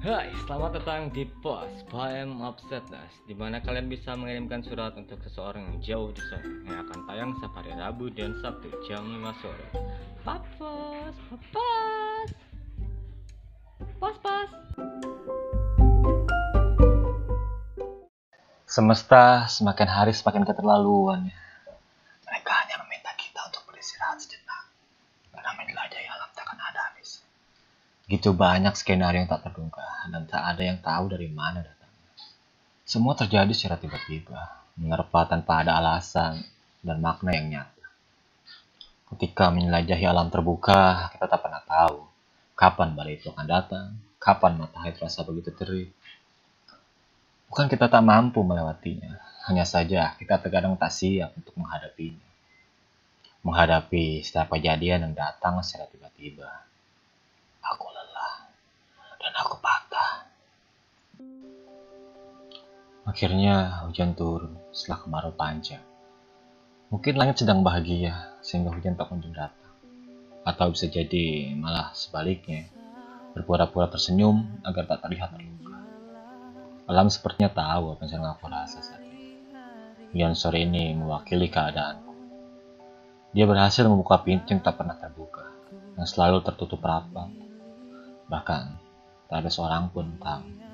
Hai, selamat datang di Pos Poem of Sadness di mana kalian bisa mengirimkan surat untuk seseorang yang jauh di sana yang akan tayang setiap hari Rabu dan Sabtu jam 5 sore. Papos, papos, pos pos. Semesta semakin hari semakin keterlaluan hanya meminta kita untuk beristirahat sejenak. Karena menjelajahi alam takkan ada habis. Gitu banyak skenario yang tak terduga dan tak ada yang tahu dari mana datangnya. Semua terjadi secara tiba-tiba, menerpa tanpa ada alasan dan makna yang nyata. Ketika menjelajahi alam terbuka, kita tak pernah tahu kapan badai itu akan datang, kapan matahari terasa begitu terik. Bukan kita tak mampu melewatinya, hanya saja kita terkadang tak siap untuk menghadapinya. Menghadapi setiap kejadian yang datang secara tiba-tiba. Akhirnya hujan turun setelah kemarau panjang. Mungkin langit sedang bahagia sehingga hujan tak kunjung datang. Atau bisa jadi malah sebaliknya, berpura-pura tersenyum agar tak terlihat terluka. Alam sepertinya tahu apa yang aku rasa saat ini. Hujan sore ini mewakili keadaanku. Dia berhasil membuka pintu yang tak pernah terbuka, yang selalu tertutup rapat. Bahkan, tak ada seorang pun tahu.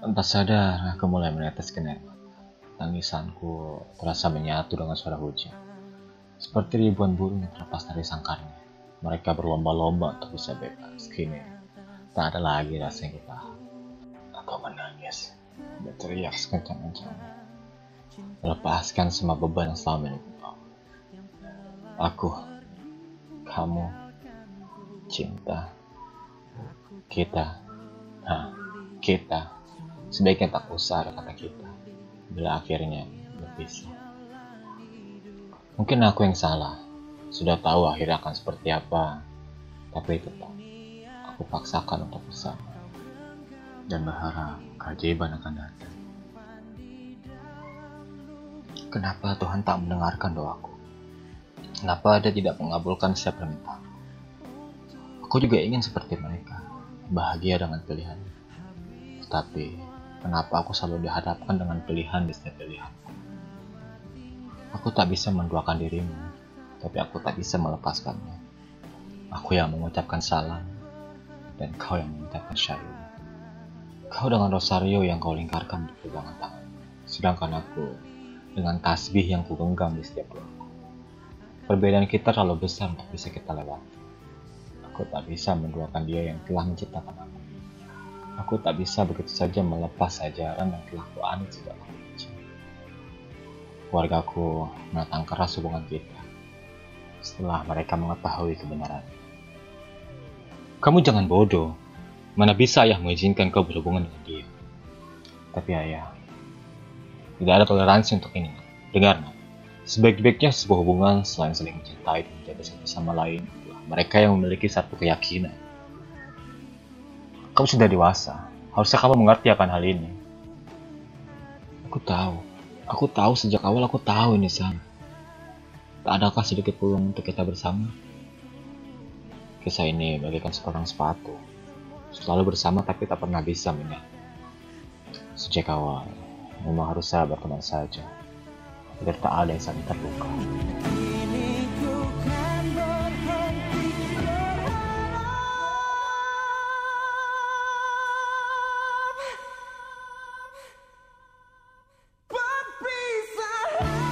Tanpa sadar, aku mulai meneteskan air. Tangisanku terasa menyatu dengan suara hujan. Seperti ribuan burung yang terlepas dari sangkarnya. Mereka berlomba-lomba untuk bisa bebas. Kini, tak ada lagi rasa yang kita Aku menangis. berteriak sekencang-kencangnya. Melepaskan semua beban yang selama ini. Aku, kamu, cinta, kita, nah, kita, sebaiknya tak usah ada kata kita, bila akhirnya berpisah. Mungkin aku yang salah, sudah tahu akhirnya akan seperti apa, tapi tetap aku paksakan untuk bersama dan berharap keajaiban akan datang. Kenapa Tuhan tak mendengarkan doaku? Kenapa Dia tidak mengabulkan setiap permintaan? Aku juga ingin seperti mereka, bahagia dengan pilihan. Tetapi, kenapa aku selalu dihadapkan dengan pilihan di setiap pilihan? Aku tak bisa menduakan dirimu, tapi aku tak bisa melepaskannya. Aku yang mengucapkan salam, dan kau yang mengucapkan syahid. Kau dengan rosario yang kau lingkarkan di pegangan tangan, sedangkan aku dengan tasbih yang ku genggam di setiap doaku. Perbedaan kita terlalu besar untuk bisa kita lewati. Aku tak bisa menduakan dia yang telah menciptakan aku. Aku tak bisa begitu saja melepas ajaran yang telah ku anut sejak aku kecil. Keluargaku menatang keras hubungan kita setelah mereka mengetahui kebenaran. Kamu jangan bodoh. Mana bisa ayah mengizinkan kau berhubungan dengan dia? Tapi ayah, tidak ada toleransi untuk ini. Dengar. Sebaik-baiknya sebuah hubungan selain saling mencintai dan menjaga satu sama lain mereka yang memiliki satu keyakinan. Kamu sudah dewasa, harusnya kamu mengerti akan hal ini. Aku tahu, aku tahu sejak awal aku tahu ini sama. Tak adakah sedikit peluang untuk kita bersama? Kisah ini bagaikan sepasang sepatu. Selalu bersama tapi tak pernah bisa menyatu. Sejak awal, memang harus saya berteman saja. Agar tak ada yang saling terluka. Akan